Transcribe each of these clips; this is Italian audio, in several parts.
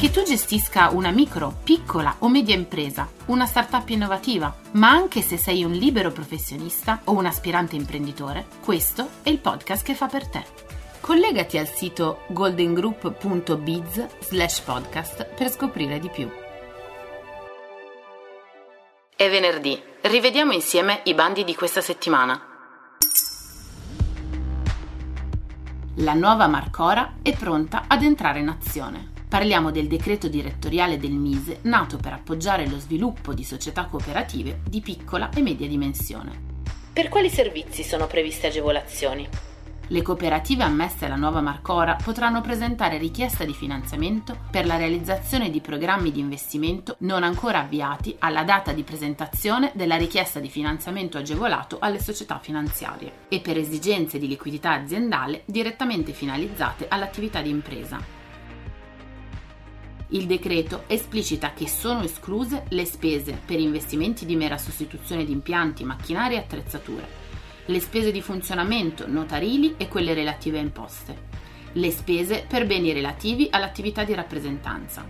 Che tu gestisca una micro, piccola o media impresa, una startup innovativa, ma anche se sei un libero professionista o un aspirante imprenditore, questo è il podcast che fa per te. Collegati al sito goldengroup.biz slash podcast per scoprire di più. È venerdì, rivediamo insieme i bandi di questa settimana. La nuova Marcora è pronta ad entrare in azione. Parliamo del decreto direttoriale del Mise nato per appoggiare lo sviluppo di società cooperative di piccola e media dimensione. Per quali servizi sono previste agevolazioni? Le cooperative ammesse alla nuova Marcora potranno presentare richiesta di finanziamento per la realizzazione di programmi di investimento non ancora avviati alla data di presentazione della richiesta di finanziamento agevolato alle società finanziarie e per esigenze di liquidità aziendale direttamente finalizzate all'attività di impresa. Il decreto esplicita che sono escluse le spese per investimenti di mera sostituzione di impianti, macchinari e attrezzature, le spese di funzionamento notarili e quelle relative a imposte, le spese per beni relativi all'attività di rappresentanza,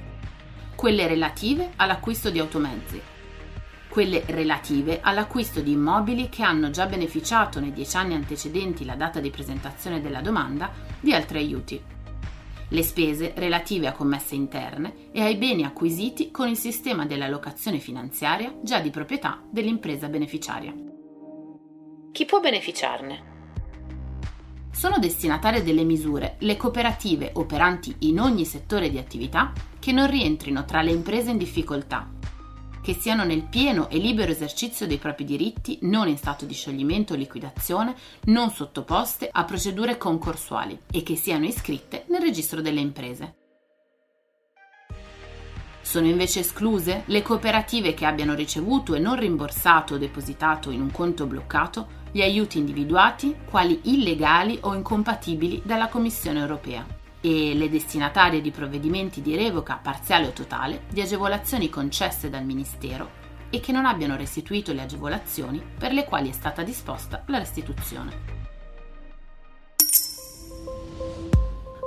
quelle relative all'acquisto di automezzi, quelle relative all'acquisto di immobili che hanno già beneficiato nei dieci anni antecedenti la data di presentazione della domanda di altri aiuti le spese relative a commesse interne e ai beni acquisiti con il sistema della locazione finanziaria già di proprietà dell'impresa beneficiaria. Chi può beneficiarne? Sono destinatarie delle misure le cooperative operanti in ogni settore di attività che non rientrino tra le imprese in difficoltà che siano nel pieno e libero esercizio dei propri diritti, non in stato di scioglimento o liquidazione, non sottoposte a procedure concorsuali e che siano iscritte nel registro delle imprese. Sono invece escluse le cooperative che abbiano ricevuto e non rimborsato o depositato in un conto bloccato gli aiuti individuati quali illegali o incompatibili dalla Commissione europea e le destinatarie di provvedimenti di revoca parziale o totale di agevolazioni concesse dal Ministero e che non abbiano restituito le agevolazioni per le quali è stata disposta la restituzione.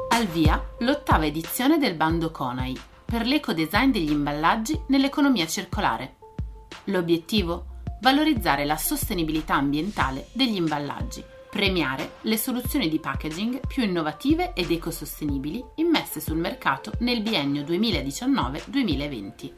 Al via l'ottava edizione del bando CONAI per l'ecodesign degli imballaggi nell'economia circolare. L'obiettivo? Valorizzare la sostenibilità ambientale degli imballaggi premiare le soluzioni di packaging più innovative ed ecosostenibili immesse sul mercato nel biennio 2019-2020.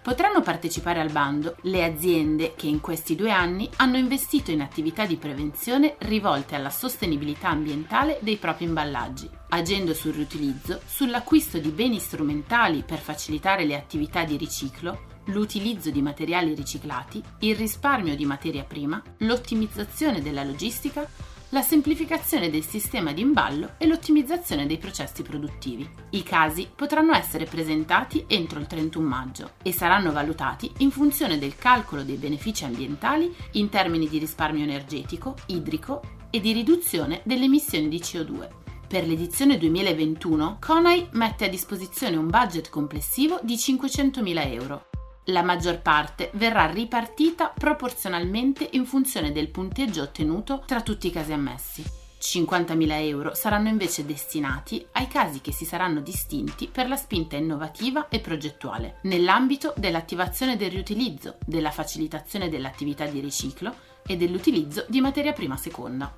Potranno partecipare al bando le aziende che in questi due anni hanno investito in attività di prevenzione rivolte alla sostenibilità ambientale dei propri imballaggi, agendo sul riutilizzo, sull'acquisto di beni strumentali per facilitare le attività di riciclo, l'utilizzo di materiali riciclati, il risparmio di materia prima, l'ottimizzazione della logistica, la semplificazione del sistema di imballo e l'ottimizzazione dei processi produttivi. I casi potranno essere presentati entro il 31 maggio e saranno valutati in funzione del calcolo dei benefici ambientali in termini di risparmio energetico, idrico e di riduzione delle emissioni di CO2. Per l'edizione 2021, Conai mette a disposizione un budget complessivo di 500.000 euro la maggior parte verrà ripartita proporzionalmente in funzione del punteggio ottenuto tra tutti i casi ammessi. 50.000 euro saranno invece destinati ai casi che si saranno distinti per la spinta innovativa e progettuale, nell'ambito dell'attivazione del riutilizzo, della facilitazione dell'attività di riciclo e dell'utilizzo di materia prima seconda.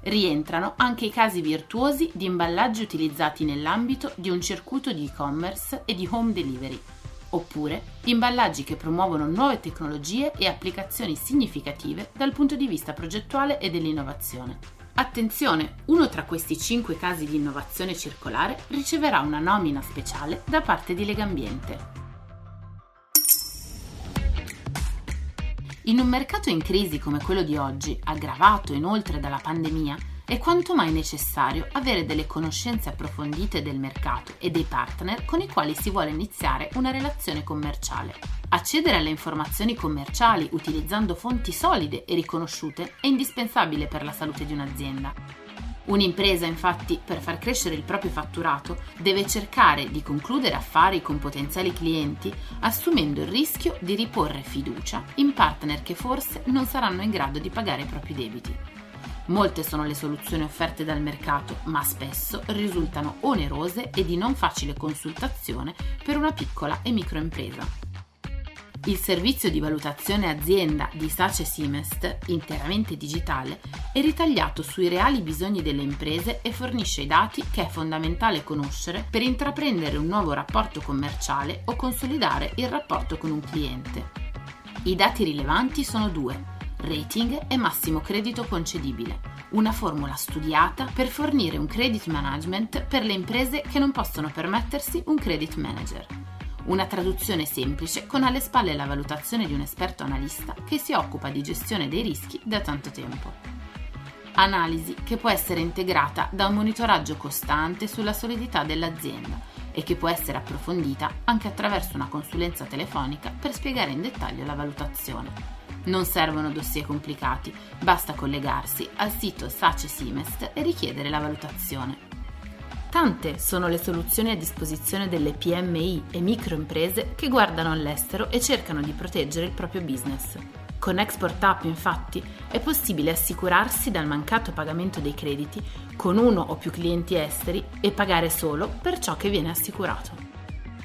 Rientrano anche i casi virtuosi di imballaggi utilizzati nell'ambito di un circuito di e-commerce e di home delivery, oppure imballaggi che promuovono nuove tecnologie e applicazioni significative dal punto di vista progettuale e dell'innovazione. Attenzione, uno tra questi cinque casi di innovazione circolare riceverà una nomina speciale da parte di Legambiente. In un mercato in crisi come quello di oggi, aggravato inoltre dalla pandemia, è quanto mai necessario avere delle conoscenze approfondite del mercato e dei partner con i quali si vuole iniziare una relazione commerciale. Accedere alle informazioni commerciali utilizzando fonti solide e riconosciute è indispensabile per la salute di un'azienda. Un'impresa, infatti, per far crescere il proprio fatturato, deve cercare di concludere affari con potenziali clienti, assumendo il rischio di riporre fiducia in partner che forse non saranno in grado di pagare i propri debiti. Molte sono le soluzioni offerte dal mercato, ma spesso risultano onerose e di non facile consultazione per una piccola e microimpresa. Il servizio di valutazione azienda di Sace Simest, interamente digitale, è ritagliato sui reali bisogni delle imprese e fornisce i dati che è fondamentale conoscere per intraprendere un nuovo rapporto commerciale o consolidare il rapporto con un cliente. I dati rilevanti sono due, rating e massimo credito concedibile, una formula studiata per fornire un credit management per le imprese che non possono permettersi un credit manager. Una traduzione semplice con alle spalle la valutazione di un esperto analista che si occupa di gestione dei rischi da tanto tempo. Analisi che può essere integrata da un monitoraggio costante sulla solidità dell'azienda e che può essere approfondita anche attraverso una consulenza telefonica per spiegare in dettaglio la valutazione. Non servono dossier complicati, basta collegarsi al sito Sace Simest e richiedere la valutazione. Tante sono le soluzioni a disposizione delle PMI e microimprese che guardano all'estero e cercano di proteggere il proprio business. Con Export Up infatti è possibile assicurarsi dal mancato pagamento dei crediti con uno o più clienti esteri e pagare solo per ciò che viene assicurato.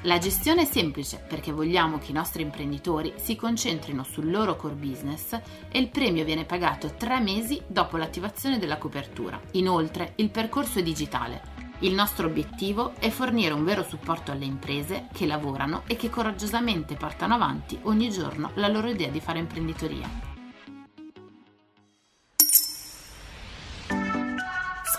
La gestione è semplice perché vogliamo che i nostri imprenditori si concentrino sul loro core business e il premio viene pagato tre mesi dopo l'attivazione della copertura. Inoltre il percorso è digitale il nostro obiettivo è fornire un vero supporto alle imprese che lavorano e che coraggiosamente portano avanti ogni giorno la loro idea di fare imprenditoria.